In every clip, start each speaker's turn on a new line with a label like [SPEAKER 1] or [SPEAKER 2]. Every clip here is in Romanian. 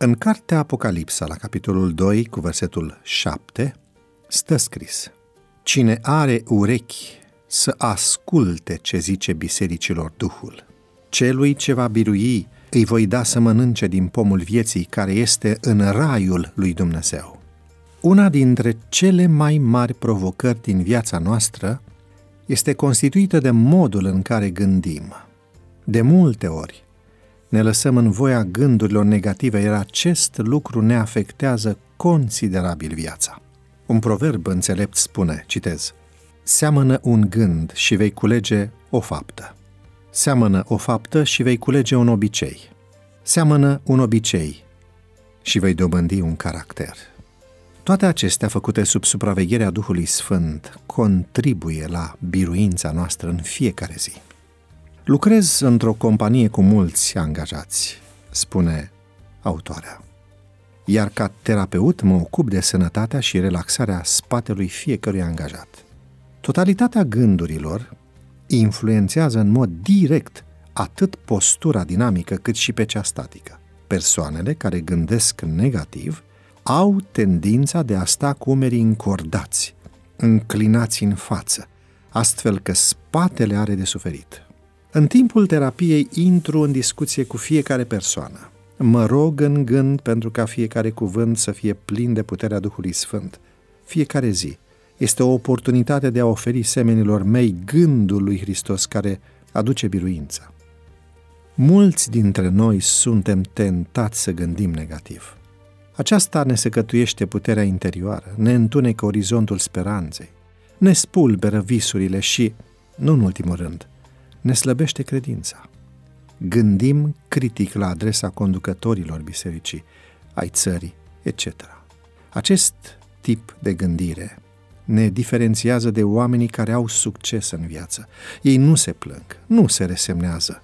[SPEAKER 1] În cartea Apocalipsa, la capitolul 2, cu versetul 7, stă scris Cine are urechi să asculte ce zice bisericilor Duhul. Celui ce va birui îi voi da să mănânce din pomul vieții care este în raiul lui Dumnezeu. Una dintre cele mai mari provocări din viața noastră este constituită de modul în care gândim. De multe ori ne lăsăm în voia gândurilor negative, iar acest lucru ne afectează considerabil viața. Un proverb înțelept spune, citez, Seamănă un gând și vei culege o faptă. Seamănă o faptă și vei culege un obicei. Seamănă un obicei și vei dobândi un caracter. Toate acestea, făcute sub supravegherea Duhului Sfânt, contribuie la biruința noastră în fiecare zi. Lucrez într-o companie cu mulți angajați, spune autoarea. Iar ca terapeut mă ocup de sănătatea și relaxarea spatelui fiecărui angajat. Totalitatea gândurilor influențează în mod direct atât postura dinamică cât și pe cea statică. Persoanele care gândesc negativ au tendința de a sta cu umerii încordați, înclinați în față, astfel că spatele are de suferit. În timpul terapiei intru în discuție cu fiecare persoană. Mă rog în gând pentru ca fiecare cuvânt să fie plin de puterea Duhului Sfânt. Fiecare zi este o oportunitate de a oferi semenilor mei gândul lui Hristos care aduce biruința. Mulți dintre noi suntem tentați să gândim negativ. Aceasta ne secătuiește puterea interioară, ne întunecă orizontul speranței, ne spulberă visurile și, nu în ultimul rând, ne slăbește credința. Gândim critic la adresa conducătorilor bisericii, ai țării, etc. Acest tip de gândire ne diferențiază de oamenii care au succes în viață. Ei nu se plâng, nu se resemnează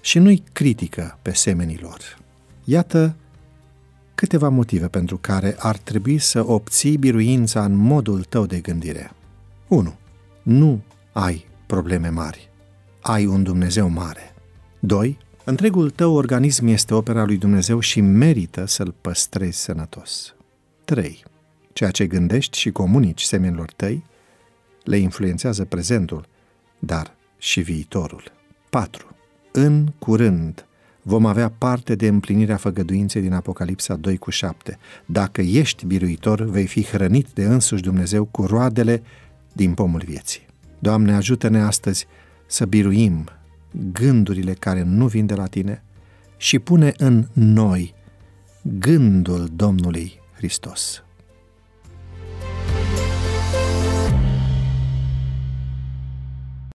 [SPEAKER 1] și nu-i critică pe semenilor. Iată câteva motive pentru care ar trebui să obții biruința în modul tău de gândire. 1. Nu ai probleme mari ai un Dumnezeu mare. 2. Întregul tău organism este opera lui Dumnezeu și merită să-l păstrezi sănătos. 3. Ceea ce gândești și comunici semenilor tăi le influențează prezentul, dar și viitorul. 4. În curând vom avea parte de împlinirea făgăduinței din Apocalipsa 2 cu 7. Dacă ești biruitor, vei fi hrănit de însuși Dumnezeu cu roadele din pomul vieții. Doamne, ajută-ne astăzi să biruim gândurile care nu vin de la tine și pune în noi gândul Domnului Hristos.